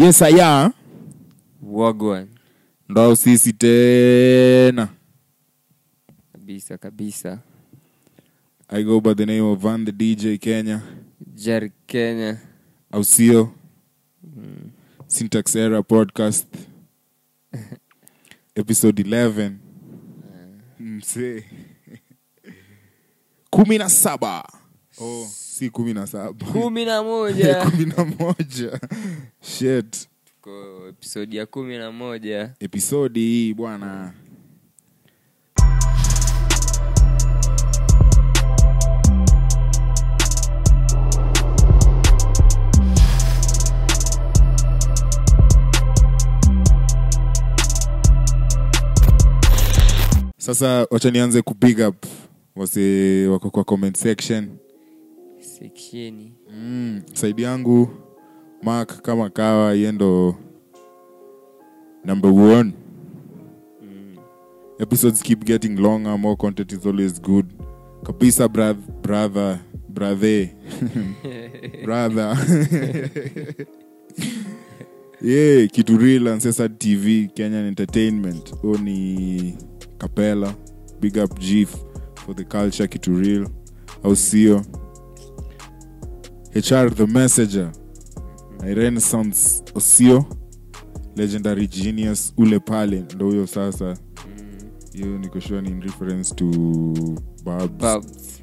yes aya wagwan. Ndo sisi tena. Kabisa kabisa. I go by the name of van the dj kenya. Jari kenya. Au sio? Syntax era podcast. Episode 11 msee. Kumi na saba oh, si kumi na saba. Kumi na moja. Kumi na moja. Shet ko episodi ya kumi na moja. Episodi hii bwana. Sasa wacha nianze kubig up. Wase wako kwa comment section mm, saidi yangu mark kama kawa yendo number one. Episodes keep getting longer more content is always good. Kabisa brath, brother brother. Brother. Yeah kitu real ancestor tv kenyan entertainment. Huo ni capella. Big up g for the culture kitu real. Au sio hr the messenger. Renaissance osio. Legendary genius ule pale ndo huyo sasa. Hiyo nikoshua ni in reference to babs. Babs.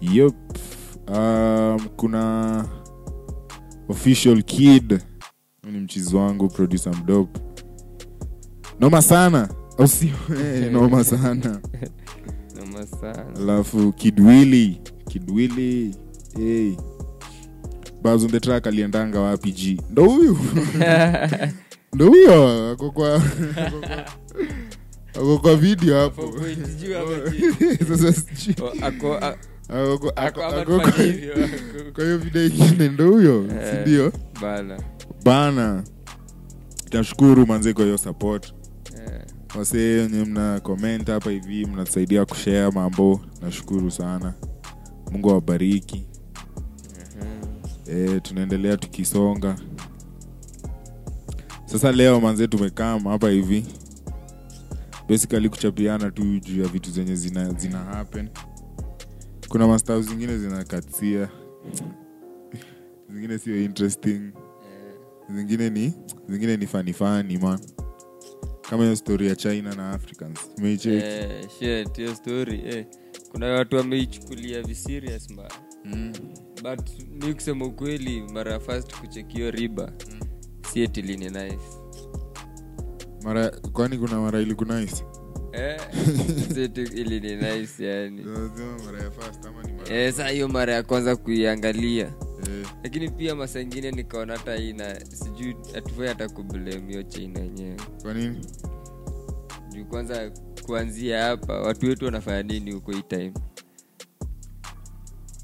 yep um, kuna official kid. Ni mchizi wangu producer mdop noma sana. Au sio Eh, noma sana. Noma sana. Alafu kidwili. Kidwili. Hey. Babs on the track aliendanga wapi g? Ndo huyu. Ndo huyo ako kwa ako kwa- video hapo. Sasa sijui. Kwa- hiyo video ingine ndo huyo Eh. sindio bana nashukuru tashukuru manze kwa hiyo support. Eh, wasee wenye mna comment hapa hivi mnatusaidia kushare mambo nashukuru sana. Mungu awabariki. E, tunaendelea tukisonga. Sasa leo manze tumekama hapa hivi. Basically kuchapiana tu juu ya vitu zenye zina, zina happen. Kuna mastau zingine zinakatsia zingine sio interesting. Zingine ni zingine ni fanifani man. Kama hiyo story ya china na africans. Umeicheki eh, story eh. kuna watu wameichukulia viserious mbaya mm. But mi kusema ukweli mara ya fast kuchekio riba mm. sietilini nice. Mara kwani kuna mara ili kunais eh, ili ni nice yani. Mara ya first ama ni mara eh, saa hiyo mara ya kwanza kuiangalia. Eh. lakini pia masa ingine nikaona hata ina sijui atufai hata kublemio hiyo chaina yenyewe. Kwa nini? Juu kwanza kuanzia hapa watu wetu wanafanya nini huko hii time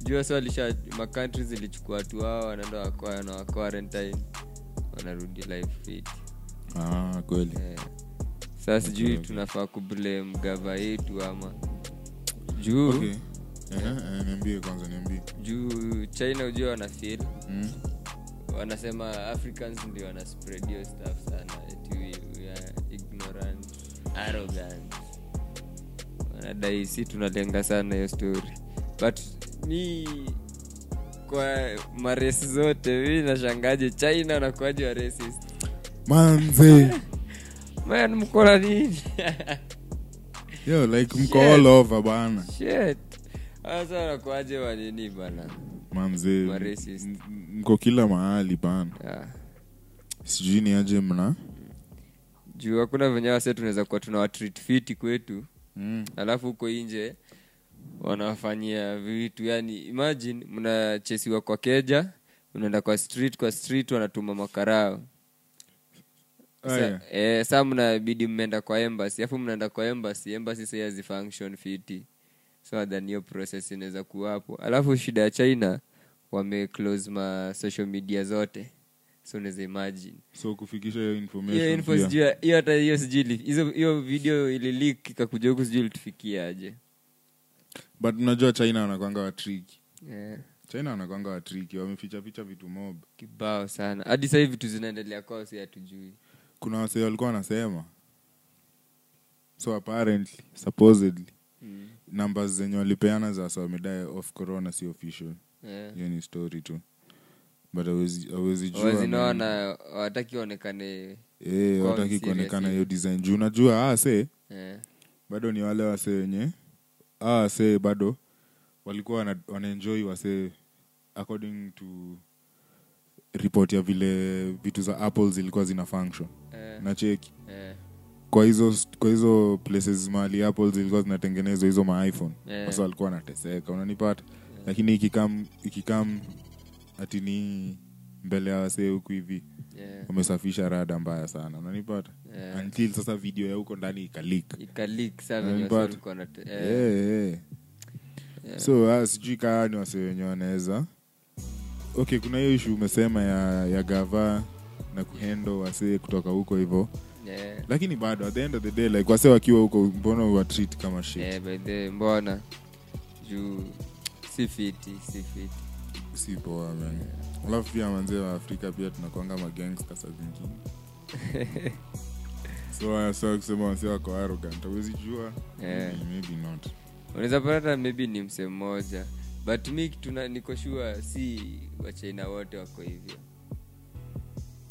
juu sa walisha makantri zilichukua watu wao wanaenda wakwaya na wa wanarudi life fit. Ah, kweli. Eh. saa sijui tunafaa kublame gava yetu ama. Juu. Okay. Ehe, eh, niambie kwanza niambie. Juu china ujua wanafil mm. wanasema africans ndio wana spread hiyo staff sana ignorant arrogant. Wanadai si tunalenga sana hiyo story. But mi kwa maresi zote mi nashangaje china wanakuaji wa racist manze. Man mkona nini? Yo like mko all over bana. Shit. Sasa wanakuaje wanini bana? Manze mko kila mahali bana. Yeah. sijui ni aje mna? Juu hakuna venye wase tunaweza kuwa tuna watreat fiti kwetu. Mm. alafu huko nje wanawafanyia vitu. Yani imagine mnachesiwa kwa keja unaenda kwa street kwa street wanatuma makarao. Aya. sa, eh, saa mnabidi mmeenda kwa embassy afu mnaenda kwa embassy embassy sai hazifunction fiti. So hiyo process inaweza kuwapo alafu shida ya china wameclose ma social media zote. So unaweza imagine. So kufikisha hiyo hiyo information info sijui hiyo hata hiyo sijui hiyo video ililik ikakuja huku sijui ilitufikia aje but mnajua china wanakwanga watriki yeah. china wanakwanga watriki wamefichaficha vitu mob. Kibao sana. Hadi sahii vitu zinaendelea kwao si hatujui. Kuna wasee walikuwa wanasema. So apparently supposedly mm. numbers zenye walipeana za wasa wamedae of corona si official. Yeah. hiyo ni story tu. But wazinaona wataki onekane eh wataki kuonekana hiyo design. Juu unajua ah se eh. bado ni wale wasee wenye ah see bado walikuwa wana, wanaenjoy wasee according to report ya vile vitu za apple zilikuwa zina function Eh. na cheki Eh. kwa hizo kwa hizo places mahali apple zilikuwa zinatengenezwa hizo maiphone Eh. sasa walikuwa wanateseka unanipata lakini ikikam ikikam ati ni mbele ya wasee huku hivi. Yeah. wamesafisha rada mbaya sana. Unanipata? Yeah. until sasa video ya huko ndani ikalik. Ikalik yeah, yeah. Yeah. so ah, sijui kaa ni wasee wenye wanaweza. Okay kuna hiyo ishu umesema ya, ya gava na kuhendo wasee kutoka huko hivo Yeah. lakini bado at the end of the day like wase wakiwa huko mbona uwatreat kama shit? Yeah, by the mbona? Juu si fiti si fiti. Si poa man alafu pia manzee wa afrika pia tunakwanga magangsta saa zingine. So so kusema wasi wako arrogant awezi jua. Yeah. maybe, maybe not. Unaweza pata maybe ni mse mmoja. But mi tuna niko si wachaina wote wako hivyo.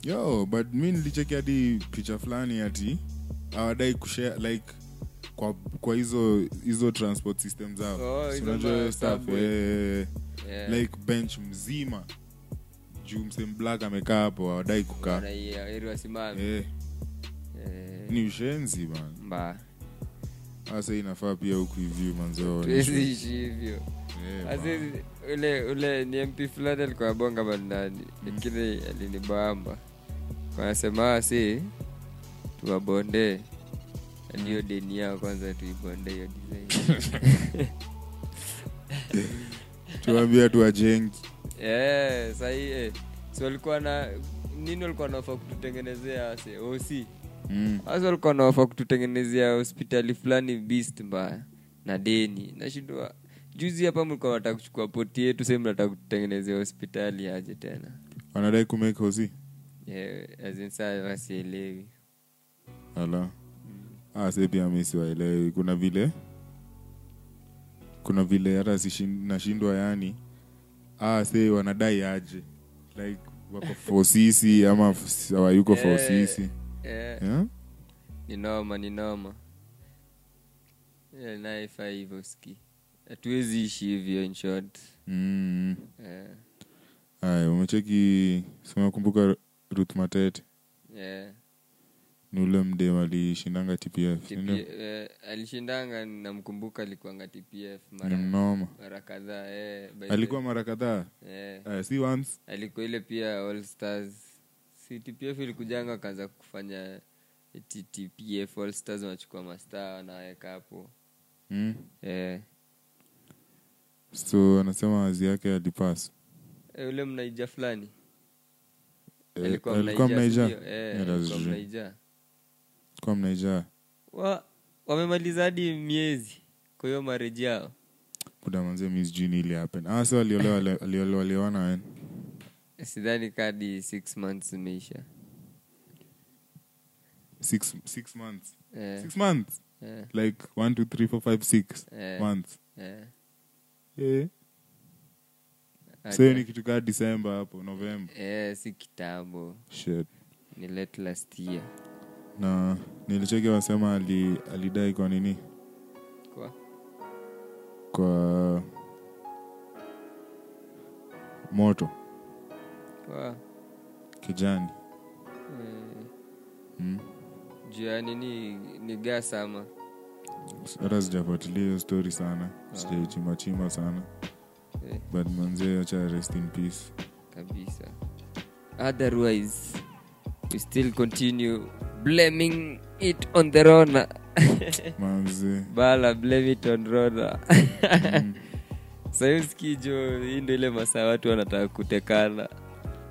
Yo but mi nilicheki hadi picha fulani ati awadai kushare like kwa kwa hizo hizo transport system zao. Oh, so, unajua hiyo eh, yeah. like bench mzima juu msemblack amekaa hapo awadai kukaa. Wasimame. Eh, Eh, ni ushenzi hasa inafaa pia huku hivi manzoishi hivyo. Ule ule ni mp fulani alikuwa abonga bandani lakini alinibamba. Wanasema si tuwabondee aliyo deni yao kwanza tuibonde hiyo design. Tuambia tu Eh, sahii eh. walikuwa na nini walikuwa naofa kututengenezea se osi mm. walikuwa naofa kututengenezea hospitali fulani beast mbaya. Na deni. Nashindwa. Juzi hapa mlikuwa nataka kuchukua poti yetu sehemu nataka kututengenezea hospitali aje tena? Wanadai kumake hosi yeah, wasielewi. Ala ah, se pia mi siwaelewi. Kuna vile? Kuna vile hata nashindwa yani ah, say wanadai aje like wako fosisi ama hawayuko yeah, Eh, sisi eh, yeah? ni noma ni noma naifaa hivyo ski hatuwezi ishi hivyo in short mm. yeah. aya umecheki simakumbuka ruth matete yeah. Ni ule mdem alishindanga tpf TP, eh, alishindanga namkumbuka alikuanga tpf ni mara, mnoma. mara kadhaa eh, by the- alikuwa mara kadhaa? Eh, si once. Alikuwa ile pia all stars. Si tpf ilikujanga akaanza kufanya eti tpf all stars wanachukua mastaa wanaweka hapo. Mm. eh, so anasema wazi yake alipas eh, ule mnaija fulani. Eh, alikuwa alikuwa mnaija mnaija. sindio? eh, Yeah, that's alikuwa true. mnaija alikuwa mnaija wa, wamemaliza hadi miezi kwa hiyo mareji yao buda manze mi sijui ni ile happen ah so aliolewa aliolewa wen sidhani kadi six months imeisha six, six months yeah. six months yeah. like one two three four five six yeah. months yeah. Yeah. Acha. so ni kitu kaa december hapo november yeah, si kitambo shit ni late last year na nilicheki wasema ali, alidai kwa nini? Kwa? Kwa moto. Kwa? Kijani. Eh, mm. juu ya nini? Ni gas ama? Hata sijafuatilia hiyo story sana. Sijaichimbachimba sana. Eh, but manzee acha rest in peace. Kabisa. Otherwise we still continue blaming it on the rona bala blame it on rona mm. sahiskijo hii ndo ile masaa watu wanataka kutekana.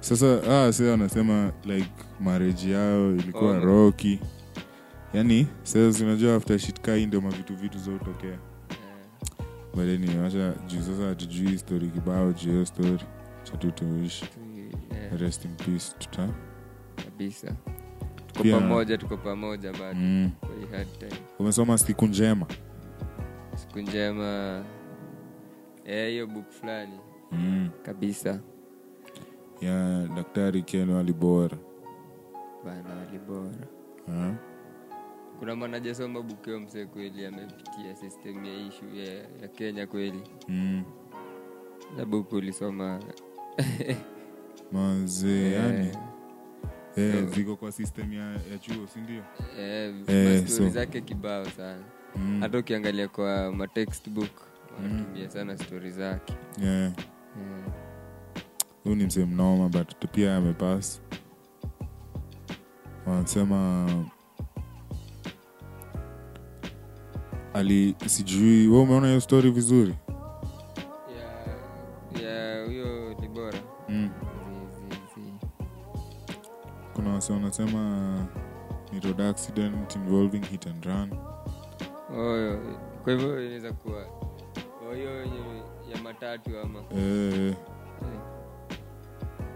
Sasa ah, se wanasema like mareji yao ilikuwa Oh. roki yani sasa unajua after shit kai ndio mavitu vitu zautokea badeni wacha juu sasa hatujui stori kibao juu hiyo stori chatutuishi Yeah, rest in peace tuta. Kabisa tuko Pia- pamoja tuko pamoja bado. Mm. kwa hii hard time. Umesoma siku njema. Siku njema. Hiyo hiyo book fulani. Mm. kabisa. Ya daktari ken walibora bana walibora Ha? kuna mwanajasoma bukeo msee kweli amepitia system ya ishu ya, ya kenya kweli. Mm. na buku ulisoma. Mazee yani eh, So- ziko kwa system ya, ya chuo sindio yeah, yeah, so- zake kibao sana. Mm. hata ukiangalia kwa matextbook wanatumia sana stori zake. Yeah. yeah. huu ni msee mnoma but pia amepas wanasema ali sijui we umeona hiyo stori vizuri kuna unasema ni road accident involving hit and run. Oyo, kwa hivyo inaweza kuwa oh, hiyo yenye ya matatu ama. Eh,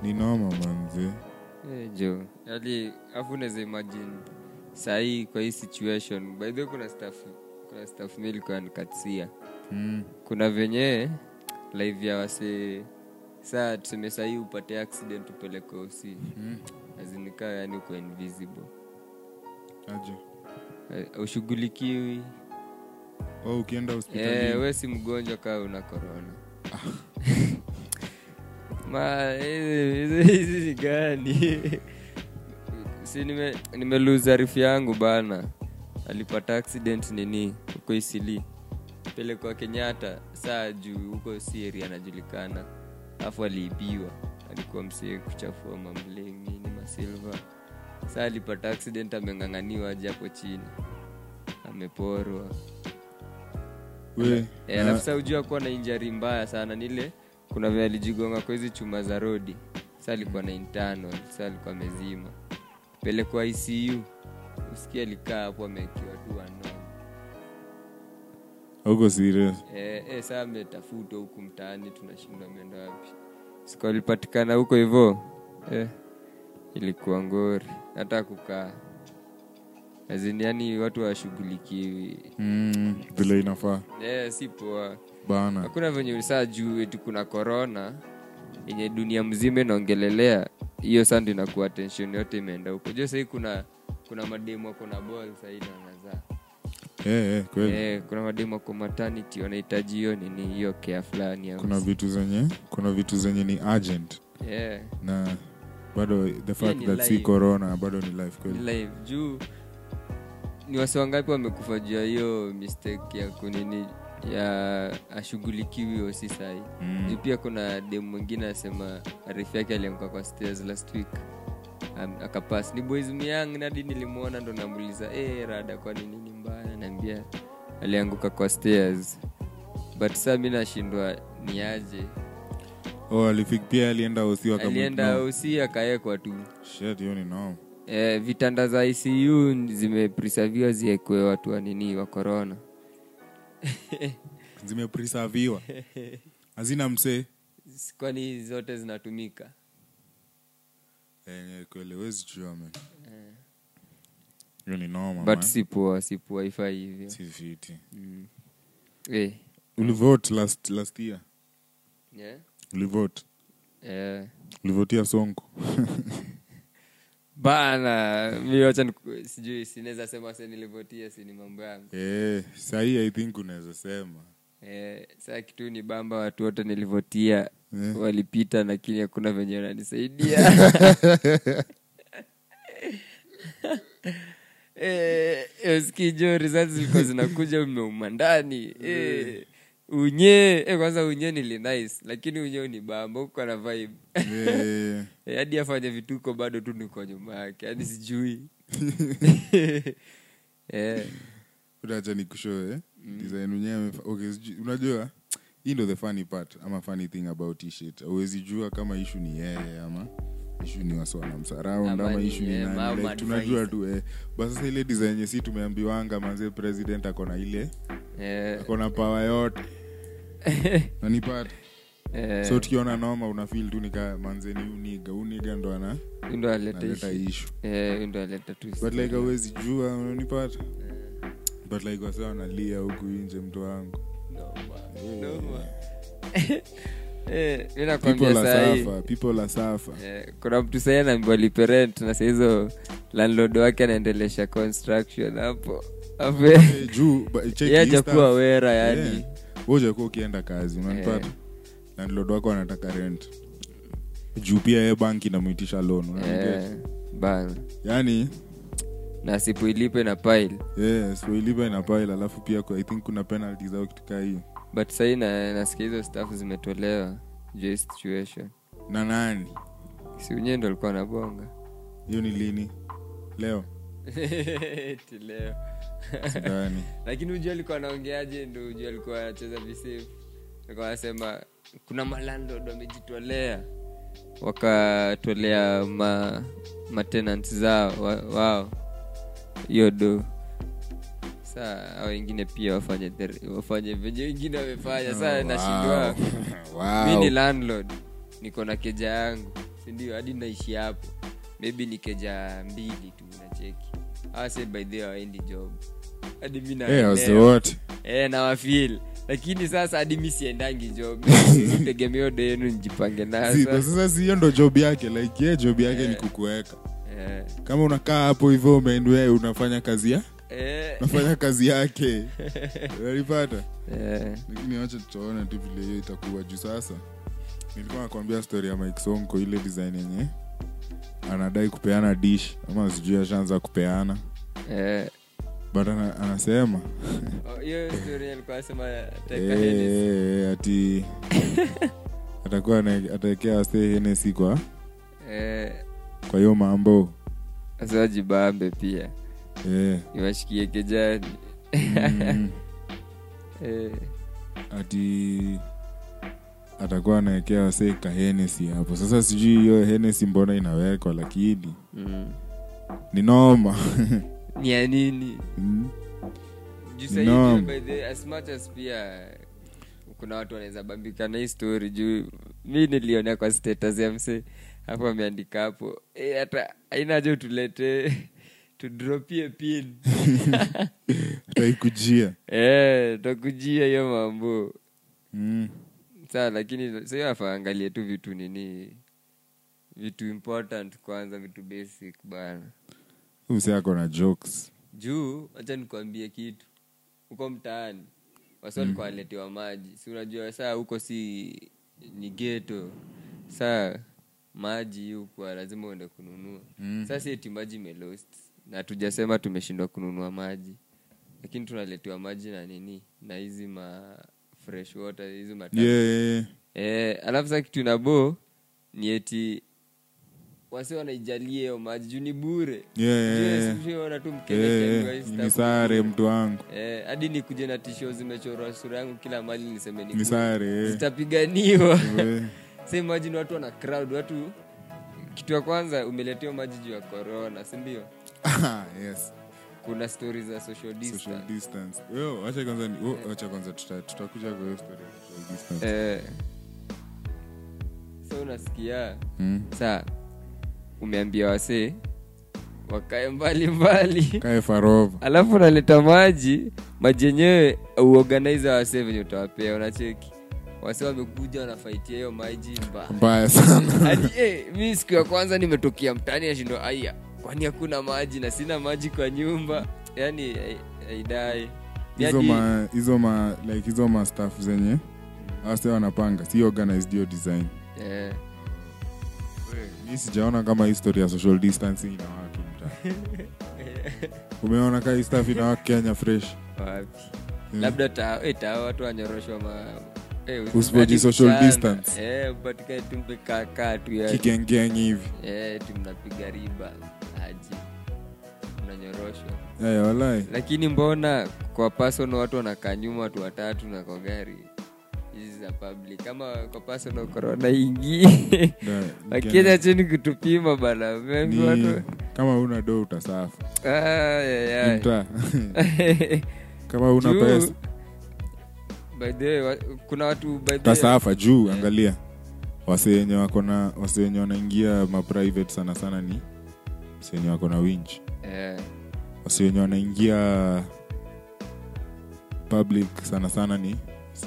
ni noma manzi eh, jo yani afu unaweza imagine sahii kwa hii situation by the way kuna staff kuna staff mi ilikuwa nikatsia. Mm. kuna venyee live ya wase saa tuseme sahii upate accident upeleke usi Mm. Azinikaa yani uko invisible. Aje? Eh, ushughulikiwi oh, ukienda Eh, hospitali we si mgonjwa kaa una korona hizi ni gani? Si nime nimelose arifu yangu bana. Alipata accident nini? Huko isili. Pelekwa kenyatta saa juu huko siri anajulikana. Alafu aliibiwa. Alikuwa msee kuchafua mamleng masilva saa alipata accident ameng'ang'aniwa aje hapo chini. Ameporwa. Eh, alafu ujua kuwa na injari mbaya sana nile kuna vile alijigonga kwa hizi chuma za rodi. Sa alikuwa na internal sa alikuwa amezima. Pelekwa icu usikia alikaa hapo amekiwa tu anon uko serious? Eh, eh, saa ametafutwa huku mtaani tunashindwa ameenda wapi. Siku alipatikana huko hivo eh, ilikuwa ngori. Hata kukaa. Yani watu washughulikiwi mm, vile inafaa. Yeah, si poa. Bana. Hakuna venye saa juu etu kuna korona yenye dunia mzima inaongelelea hiyo saa ndo inakuwa tension yote imeenda huko. Juu sahii kuna kuna mademu ako na bol sahii nanazaa Yeah, eh, kweli. Yeah, kuna mademu ako maternity wanahitaji hiyo nini hiyo kea fulani kuna vitu zenye kuna vitu zenye ni urgent. Yeah. na bado the fact that si corona bado ni life kweli. Live. Juu ni wasi wangapi wamekufa juu ya hiyo mistake ya kunini ya ashughulikiwi osi sahi Mm. juu pia kuna demu mwingine asema arifu yake alianguka kwa stairs last week. Um, akapas ni boys myang nadi nilimwona ndo namuliza e, rada kwa nini ni mbaya? Naambia alianguka kwa stairs. But saa mi nashindwa ni aje oh, alifik pia alienda usiwa alienda usi akaekwa tu. Shit hiyo ni e, vitanda za icu zimepresaviwa ziekwe watu wa nini wa korona zimepresaviwa hazina msee. Kwani zote zinatumika? Eh, kweli wezi jua man. Hiyo ni noma but man. si poa ifaa hivyo. Si fiti. Mm. eh, ulivote last, last year? Yeah? Ulivote yeah. ulivotia sonko bana miwacha sijui sinaweza sema se nilivotia si ni mambo yangu. Yeah, sahii i think unaweza sema. Yeah, saa kitu ni bamba watu wote nilivotia yeah. walipita lakini hakuna venye wananisaidia. Eh, eh, usikijo results zilikuwa zinakuja umeuma ndani. Eh, unye eh, kwanza unye nili nice lakini unye ni bamba huko na vibe. Yeah. Eh, hadi afanye vituko bado tu niko nyuma yake hadi sijui. Eh, utacha nikushoe eh? design wenyewe okay, unajua hii ndo the funny part ama funny thing about shit. Auwezi jua kama ishu ni yeye ama ishu ni waswana msaraund Ama ishu ni yeye, nani? Like, tunajua tu eh. but sasa ile design si tumeambiwanga manze president akona ile eh, akona pawa yote. Nanipata Eh, so tukiona noma unafil tu nika manzeni uniga. Uniga ndo ana ndo aleta ishu Eh, ndo aleta tu but like awezi jua unanipata? Eh, but like wasa wanalia huku inje mtu wangu. Eh. Eh, people nakwambia are sahii. Eh, kuna mtu sahii anaambiwa na sahizo landlord wake anaendelesha construction hapo. Eh, stuff. wera yani. Ujakuwa ukienda kazi unanipata? Eh. landlord wako anataka rent. Juu pia ye banki inamwitisha Eh, bana yani? Na asipoilipe na pile. Yeah, wailipa na pile alafu pia i think kuna penalty au kitukaa hiyo but sahii na, nasikia hizo staff zimetolewa juu ya situation. Na nani? Si unyewe ndo alikuwa nabonga hiyo ni lini? Leo? Eti leo. Sidhani. Lakini ujua alikuwa anaongeaje ndo ujua alikuwa anacheza visefu alikuwa anasema kuna malandod wamejitolea wakatolea ma matenant zao wa, wao. Hiyo do saa wengine pia wafanye wafanye venye wengine wamefanya. Saa Oh, nashindwa. wow. mi ni landlord. Niko na keja yangu. Sindio hadi naishi hapo. Maybe ni keja mbili tu nacheki awase baidhi waendi job. Hadi mi Eh, wase Eh, nawafil lakini sasa hadi mi siendangi job. Tegemeo denu njipange Si, kwa nayo sasa si ndo job yake. Like ye job yake ni kukuweka. Yeah. kama unakaa hapo hivyo umeendwe unafanya kazi ya eh, unafanya kazi yake. Unalipata eh, lakini wacha tutaona tu vile hiyo itakuwa. Juu sasa nilikuwa nakwambia story ya mike sonko ile design yenye anadai kupeana dish ama sijui ashaanza kupeana. Eh. but ana, anasema. Oh, eh, eh, ati atakuwa ataekea wase henesi kwa Eh, kwa hiyo mambo eh, iwashikie kejani mm, yeah. ati atakuwa anaekea wase kahenesi hapo sasa sijui hiyo henesi mbona inawekwa lakini mm. ni noma ni ya nini Mm. No. the as much as pia kuna watu wanaweza bambika na hii story juu mi nilionea kwa status ya mse hapo ameandika hapo e, hata aina haja utulete tudropie pin. Taikujia Eh, takujia hiyo mambo. Mm. saa lakini sio afaangalie tu vitu nini vitu important kwanza vitu basic bana. Usiako na jokes. Juu wacha nikuambie kitu. Huko mtaani wasi walikuwa waletewa maji. Si unajua saa huko si ni geto saa maji huko lazima uende kununua. Mm. sasa eti maji imelost na tujasema tumeshindwa kununua maji. Lakini tunaletewa maji na nini? Na hizi ma fresh water hizi ma yeah, yeah, Eh, alafu sa kitu nabo ni eti wase wanaijalia hiyo maji juu ni bure. Yeah, yeah, yeah. tu bure. mtu wangu. Eh, hadi nikuje na tisho zimechorwa sura yangu kila mali niseme ni sare eh. zitapiganiwa. Watu wana crowd watu kitu ya kwanza umeletewa maji juu ya korona sindio yes. Kuna stori za social distance. social distance. Yo, wacha kwanza ni- oh, wacha kwanza tuta- tutakuja kwa hiyo story ya social distance. Eh, so unasikia? Mm. saa umeambia wasee wakae mbali mbali. Kae farova alafu unaleta maji maji yenyewe uorganize wasee venye utawapea unacheki. Wasee wamekuja wanafaitia hiyo maji mbaya. Mbaya sana. Hadi eh, mi siku ya kwanza nimetokea mtani nashindo aya kwani hakuna maji na sina maji kwa nyumba? Yani aidai haidai. Hizo ma hizo ma like hizo ma staff zenye wase wanapanga si organized hiyo design. Yeah. mi sijaona kama history ya social distancing inawaki mta umeona kaa hii staff inawaki kenya fresh? Wapi? Mm. labda ta, eh, ta watu wanyoroshwa ma eh, Usipoji social distance. eh, upatikane tu mpekaa tu yani. kigengeng hivi. Eh, tu riba. Aji unanyoroshwa Eh, walai. Lakini mbona kwa personal watu wanakaa nyuma watu watatu na kwa gari? Hizi za public. Kama kwa personal corona ingie Da- chini kutupima bana ni watu kama una do utasafu kama una pesa by the way wa- kuna watu by the way- tasafa juu Yeah. angalia. Wase wakona wako na wase wenye wanaingia maprivate sana sana ni wase wenye wako na winch. Eh, wase wanaingia public sana sana ni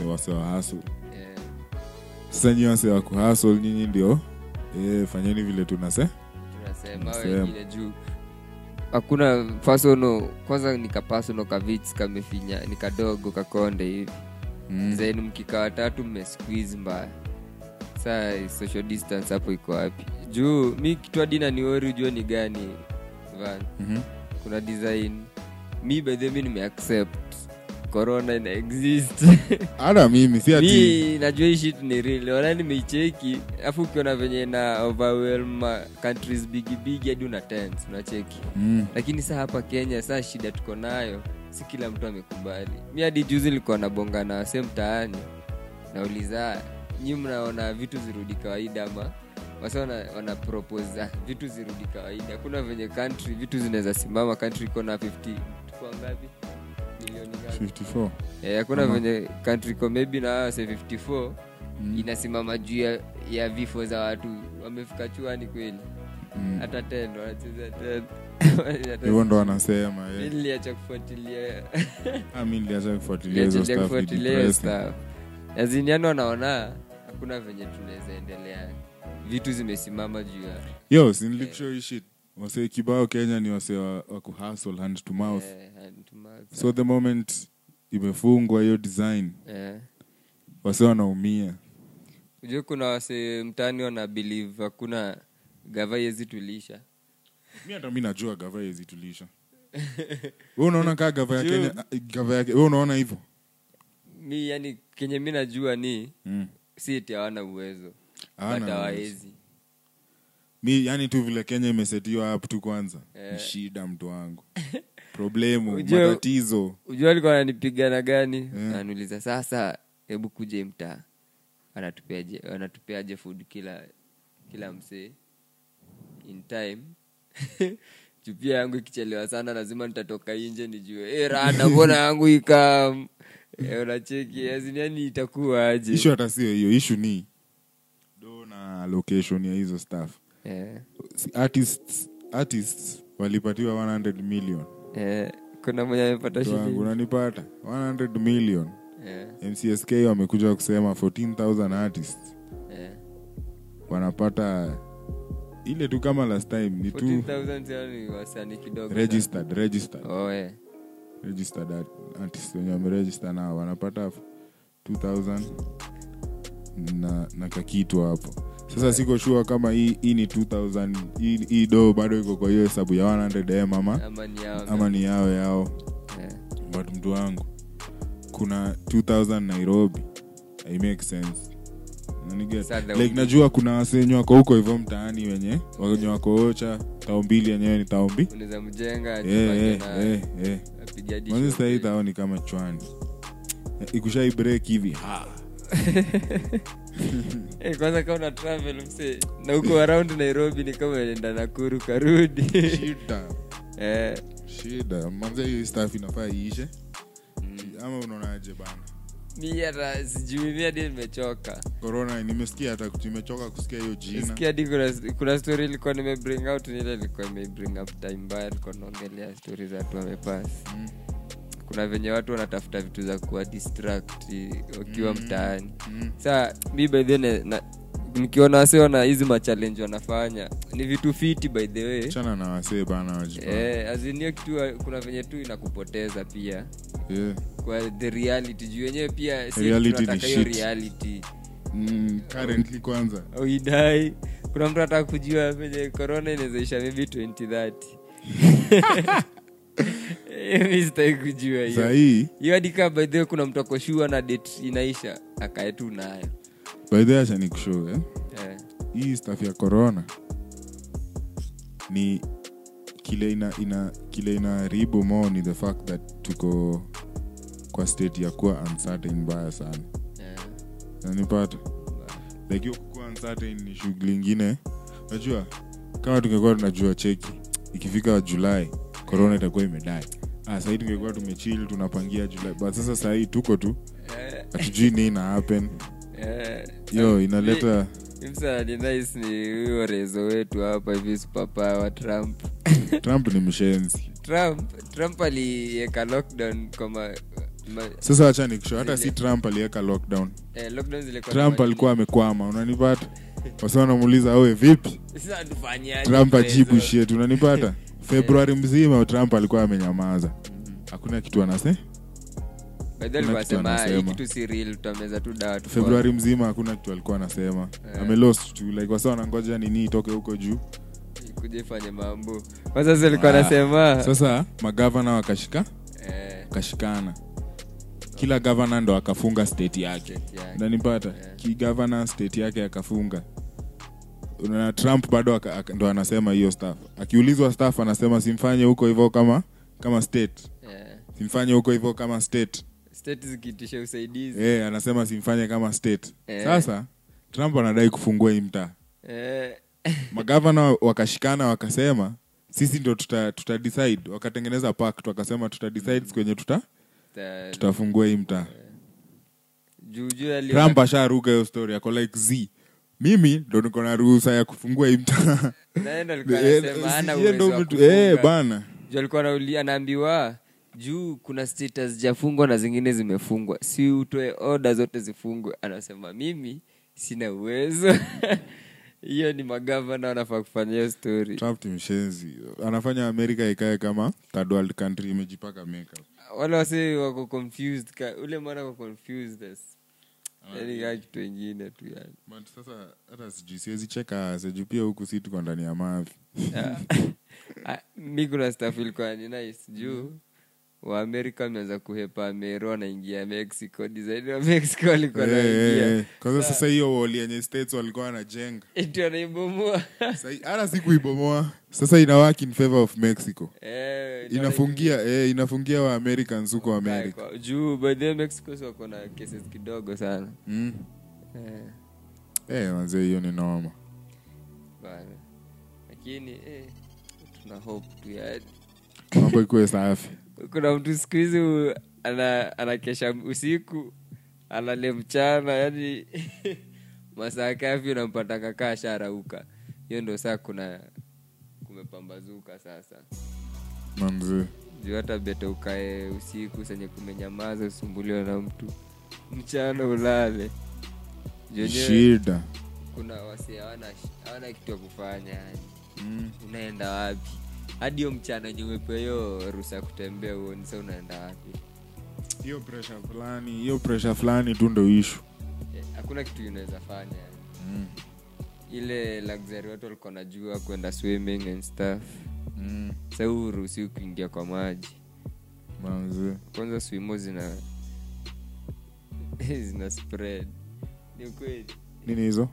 wasewa wase eh, sasa nyi wase wa kuhustle nyinyi ndio eh, fanyeni vile tunase tunasema Tunasema. wengine juu. Hakuna personal kwanza nika personal kavits kamefinya ni kadogo kakonde hivi mm. mkikaa watatu mmesqueeze mbaya. Saa social distance hapo iko wapi? Juu mi kitu hadi naniori ujua ni gani van? Mhm. kuna design. Mi bedhe mi nimeaccept corona ina exist. Hata mimi si ati mi najua hii shit ni real. Ona nimeicheki. Afu ukiona venye na overwhelm countries bigi bigi hadi una tense unacheki. Mm. lakini saa hapa kenya saa shida tuko nayo si kila mtu amekubali. Mi hadi juzi likuwa nabonga na wase mtaani nauliza nyi mnaona vitu zirudi kawaida ama? Wasa wana, ah, vitu zirudi kawaida. Hakuna venye country vitu zinaweza simama country iko na 50 tuko ngapi milioni ngapi? 54 Eh, hakuna Ama- venye country iko maybe na wase 54 Mm. inasimama juu ya, ya vifo za watu wamefika chuani kweli. Mm. hata ten wanacheza ten hivyo ndo wanasema niliacha kufuatilia. Ah, mi niliacha kufuatilia hizo niliacha stuff, ni kufuatilia hiyo depressing. wanaona hakuna venye tunaweza endelea. Vitu zimesimama juu ya yo sinilikushow hii kibao kenya ni wase wa, wa kuhustle hand to mouth. Yeah, hand to mouth. so the moment imefungwa hiyo design yeah. wase wanaumia. Ujue kuna wasee mtani wana believe hakuna gava yezi tulisha mi hata mi najua gava yezitulisha we unaona kaa gava ya kenya ah, gava yake we unaona hivyo? Mi yani kenye mi najua ni mm. si eti hawana uwezo. Hawana but uwezo. hawawezi. Mi yani tu vile kenya imesetiwa up tu kwanza. Eh. ni shida mtu wangu. Problemu Ujue- matatizo. ujua alikuwa ananipigana gani? Eh. ananiuliza sasa hebu kuje mtaa. Anatupeaje anatupeaje food kila kila msee in time chupia yangu ikichelewa sana lazima nitatoka nje nijue e, rada mbona yangu ikam e, unacheki aziniani itakuwa aje ishu hata sio hiyo ishu ni do na location ya hizo staff yeah. Si- artists, artists walipatiwa 100 million yeah. kuna mwenye amepata shilingi unanipata 100 million yeah. mcsk wamekuja kusema 14000 artists yeah. wanapata ile tu kama last time ni tu 14,000 sio ni wasanii kidogo registered registered. Oh, eh. registered art- artists wenye wameregister nao wanapata 2000 na, na kakitwa hapo. Sasa siko shua kama hii, hii ni 2000 hii, hii do bado iko kwa hiyo hesabu ya 100m ama, ama ni yao yao eh. but mtu wangu kuna 2000 nairobi. I make sense like najua kuna wasenye wako huko hivyo mtaani wenye wenye wako ocha tao mbili yenyewe ni tao mbi. Unaweza mjenga Eh, eh, eh, sahii tao ni kama chwani. Ikushai break hivi ha. Eh, kwanza kama una travel mse na huko around nairobi ni kama enda nakuru karudi. Shida. Eh, shida. Manze hiyo staff inafaa iishe. Mm. ama unaonaje bana mi hata sijui mi hadi nimechoka corona nimesikia hata nimechoka kusikia hiyo jina sikia hadi kuna, kuna story ilikuwa nime bring out nile ilikuwa ime bring up time mbaya tulikuwa naongelea stori za watu wamepass Mm. kuna venye watu wanatafuta vitu za kuwa distract wakiwa Mm. mtaani Mm. saa mi na- nikiona wase wana hizi machallenge wanafanya ni vitu fiti by the way. Chana na wasee bana wajipa eh, azinio kitu kuna venye tu inakupoteza pia. Yeah. kwa the reality juu wenyewe pia si Reality ni shit. reality. Mm, currently kwanza. Uidai kuna mtu ataka kujua venye corona inawezaisha maybe 2030 Eh, kujua hiyo. Hiyo hadi kaa by the way kuna mtu akoshua na det inaisha akae tu nayo baidhe acha ni kushuu eh? yeah. hii staf ya corona ni kile ina, ina kile inaharibu mo ni the fact that tuko kwa state ya kuwa uncertain mbaya sana. Yeah. nanipata like hiyo kukuwa uncertain ni shughuli ingine. Najua kama tungekuwa tunajua cheki ikifika julai corona itakuwa imedai. Ah, sahii tungekuwa tumechili tunapangia julai but sasa sahii tuko tu. Hatujui nii na happen yo inaleta Imsa ni huyo rezo wetu hapa hivi superpower Trump. trump ni mshenzi. Trump Trump aliweka lockdown kwa ma, ma, sasa wacha nikusho hata si trump aliweka lockdown. Eh, lockdown trump alikuwa amekwama unanipata? Wasa wanamuuliza awe vipi. Trump ajibu shietu unanipata? Februari mzima trump alikuwa amenyamaza. Hakuna kitu anase februari mzima hakuna kitu alikuwa anasema. Yeah. amelost tu like wasa wanangoja nini itoke huko juu. Kuja ifanye mambo. Sasa alikuwa Ah, anasema. Sasa magavana wakashika eh, wakashikana. Kila gavana ndo akafunga state yake. Yake. nanipata Yeah. kigavana state yake akafunga. Na trump bado aka, aka, ndo anasema hiyo staff akiulizwa staff anasema simfanye huko hivyo kama kama state. Yeah. simfanye huko hivyo kama state state usaidizi. E, anasema simfanye kama state. Eh. sasa trump anadai kufungua hii mtaa. Eh, magavana wakashikana wakasema sisi ndo tuta, tuta decide. Wakatengeneza pact wakasema tuta decide siku yenye tuta tutafungua hii mtaa. Juu trump asharuka hiyo story ako like z mimi ndo niko na ruhusa ya kufungua hii mtaa. Ndo Eh, eh, bana. Alikuwa anaambiwa juu kuna status jafungwa na zingine zimefungwa. Si utoe oda zote zifungwe. Anasema mimi sina uwezo. Hiyo ni magavana wanafaa kufanya hiyo story. Trump ni mshenzi. Anafanya amerika ikae kama third world country imejipaka makeup. Wale wase wako confused ka, ule mwana wako confused as yani kaa kitu ingine tu yani. But sasa hata sijui siwezi cheka sijui pia huku si tuko ndani ya mavi. Ah, ah, mi kuna staff ilikuwa ni nice. Juu waamerika wameanza kuhepa mero wanaingia mexico. Design wa mexico walikuwa Eh, eh, naingia eh. kwanza sasa hiyo wall yenye states walikuwa wanajenga. Eti wanaibomoa hata si kuibomoa sasa ina work in favor of mexico. Hey, inafungia hey, inafungia wa americans huko america. juu by the mexico wako na cases kidogo sana. Mm. hey. hey, manze hiyo ni noma bana. Lakini hey, tuna hope tu yani mambo ikuwe safi kuna mtu siku hizi anakesha ana, usiku alale mchana yani masaa kafi unampata kakaa sharauka. Hiyo ndo saa kuna kumepambazuka sasa. Juu hata bete ukae usiku senye kumenyamaza usumbuliwa na mtu mchana ulale. Shida. kuna wasi hawana kitu ya kufanya yani mm. unaenda wapi hadi hiyo mchana nyeupe hiyo ruhusa ya kutembea uoni sa unaenda wapi? Hiyo pressure fulani hiyo pressure fulani tu ndo ishu Eh, hakuna kitu unaweza fanya. Mm. ile luxury watu walikuwa najua kwenda swimming and stuff. Mm. sa huu uruhusiwi kuingia kwa maji. Manze. Kwanza swimo zina zina spread. Ni ukweli nini hizo?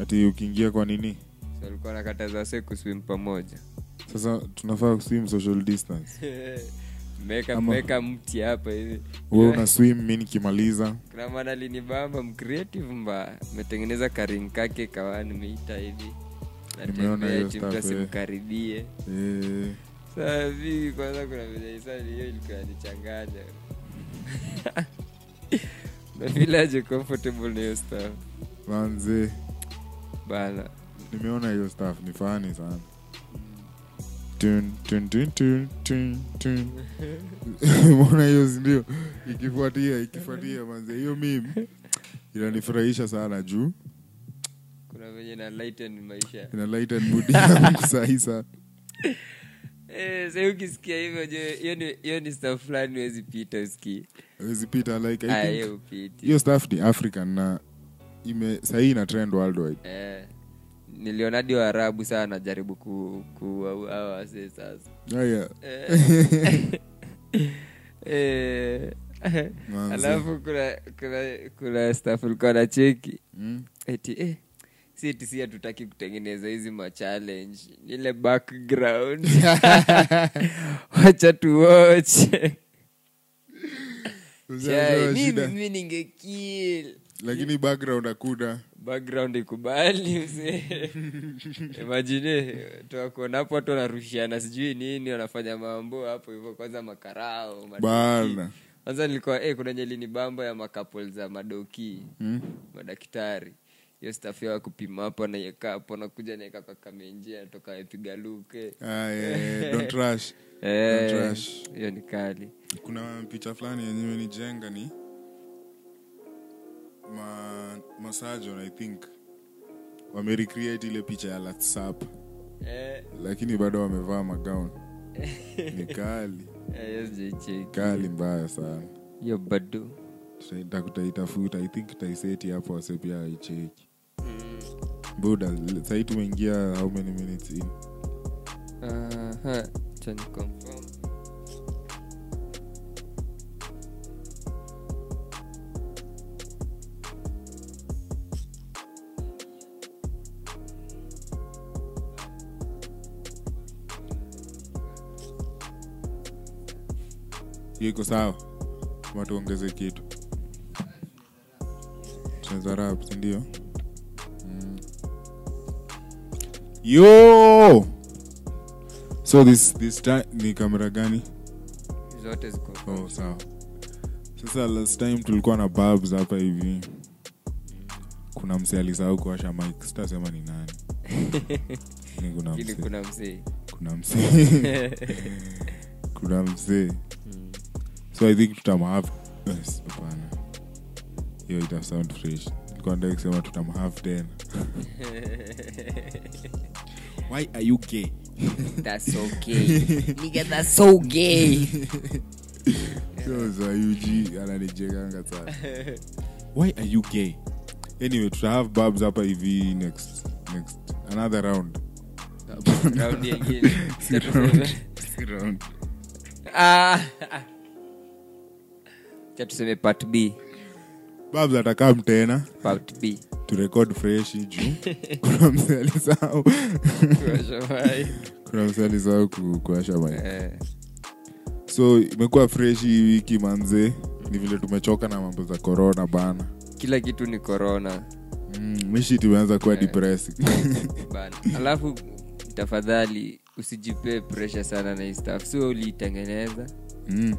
Ati ukiingia kwa nini alikuwa nakataza se kuswim pamoja. Sasa tunafaa kuswim social distance. Meka Ama- meka mti hapa hivi. We una swim mi nikimaliza. Kuna mwana mcreative mbaya. Ametengeneza karing kake kawa nimeita hivi. Nimeona hiyo stuff, eh. eh. saa vi kwanza kuna venye hiyo ilikuwa nichanganya nafilaje comfortable na hiyo stuff. Manze. Bana nimeona hiyo staff ni fani sana. Tun, tun, tun, tun, tun, tun. Umeona hiyo sindio ikifuatia ikifuatia manze hiyo mim inanifurahisha sana juu. Kuna venye na lighten maisha. Ina lighten mood yangu sahi sana. Eh, sasa ukisikia hivyo je hiyo ni hiyo ni stuff fulani huwezi pita usikii. Hawezi pita like I think hiyo upiti. hiyo staff ni african na ime sahii ina trend worldwide. Eh, niliona hadi waarabu saa anajaribu ku, wasee sasa. Haya Eh. Eh. Alafu kuna kuna kuna stafulikuwa na cheki. Mm. eti eh, hatutaki kutengeneza hizi machallenge ile background. Wacha tuwoche mi ningekil lakini background hakuna background ikubali imagine tuwakuona hapo watu wanarushiana sijui nini wanafanya mambo hapo hivyo kwanza makarao bana. Kwanza nilikuwa eh, kuna nyelini bamba ya makapol za madoki Mm. madaktari. Hiyo staff yao ya kupima hapo naieka hapo nakuja naeka kwa kamenjia toka epiga luke. Ah, eh, hiyo ni kali. Kuna picha fulani yenyewe nijenga ni ma, masajon i think wamerecreate ile picha ya latsap. Eh, lakini bado wamevaa magaun ni kali. Eh, kali mbaya sana. Hiyo bado. Takutaitafuta i think taiseti hapo wase pia aicheki Mm. buda sahii tumeingia how many minutes in? Uh, acha iko sawa? Ama tuongeze kitu? Tunaweza rap sindio mm. yo! So this, this time ni kamera gani? Zote ziko oh, sawa. Sasa last time tulikuwa na babs hapa hivi. Kuna msee alisahau kuwasha mik sitasema ni nani. Ni kuna msee. kuna msee. Kuna mse kuna mse Mm. So i think tutamhave yes, hapana hiyo ita sound fresh Nilikuwa nataka kusema tutamhave tena why are you gay That's okay. Nigga, that's so gay. so zayuji ananijenganga sana why are you gay anyway tutahave babs hapa hivi next next another round. Round. Round. Ah. Acha tuseme part b. Babs atakam tena part b. Turekod fresh juu. Kuna mse alisahau. Kuna mse alisahau ku- kuwasha mic. Eh, so imekuwa fresh hii wiki manze. Ni vile tumechoka na mambo za corona bana. Kila kitu ni corona. Mm, mishi tumeanza kuwa Eh. depressing. Bana. Alafu tafadhali usijipee pressure sana na hii stuff. Sio uliitengeneza? Mm.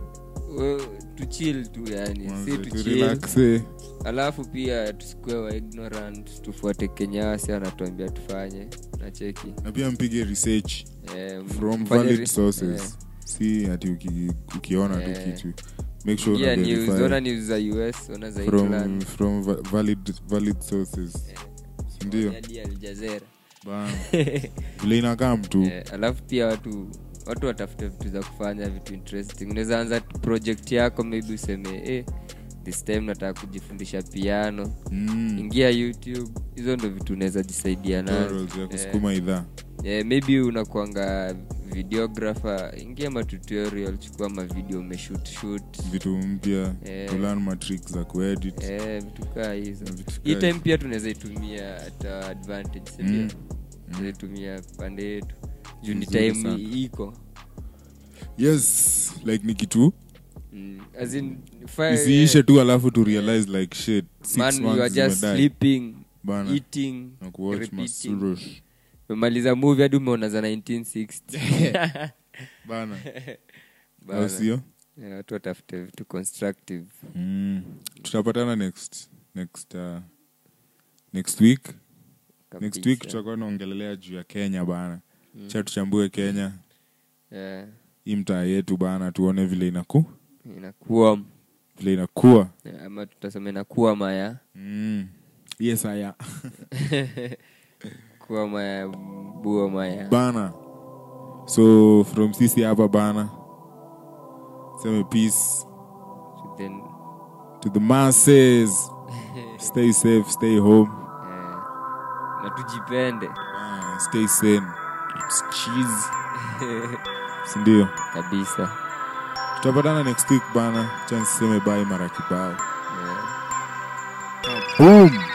Tuchill tu yani si tu eh. alafu pia tusikue wa ignorant tufuate kenya anatuambia tufanye na cheki na pia mpige research eh, from valid re- sources. eh, si ati uki, ukiona tu Eh. kitu. Make sure ingia news, ona news za us ona za from, england. from va- valid, valid sources. Eh, sindio hadi Al Jazeera. bana vile inakaa mtu Eh, alafu pia watu watu watafute vitu za kufanya vitu interesting. Unaweza anza project yako maybe useme eh, this time nataka kujifundisha piano. Mm. ingia youtube hizo ndo vitu unaweza jisaidia nazo. Yeah. idhaa. Eh, maybe unakwanga videographer. Ingia matutorial chukua mavideo umeshut shut vitu mpya yeah. kulan matrix za kuedit. Yeah, vitu kaa hizo. Hii time pia tunaweza itumia hata advantage Mm. tunaweza itumia pande yetu juu ni time sana. iko yes like ni kitu Mm, as in, fi- isiishe tu alafu tu realize like shit six man you are months just sleeping bana eating na kuwatch repeating. masurush umemaliza movie hadi umeona za 1960 bana Bana. au sio Eh, watu watafute vitu constructive mm. tutapatana next next uh, next week next kabisa. week tutakuwa naongelelea juu ya kenya bana Mm. cha tuchambue kenya. Yeah. hii mtaa yetu bana tuone vile inaku inakuwa. vile inakuwa yeah, ama tutasema inakuwa maya. Mm. yes aya kuwa maya bua maya. Bana. So from sisi hapa bana seme peace. Then, to the masses. Stay safe stay home. Na tujipende. Stay sane It's sindio? Kabisa. Tutapatana next week bana. Chance seme bye mara kibao. Yeah. boom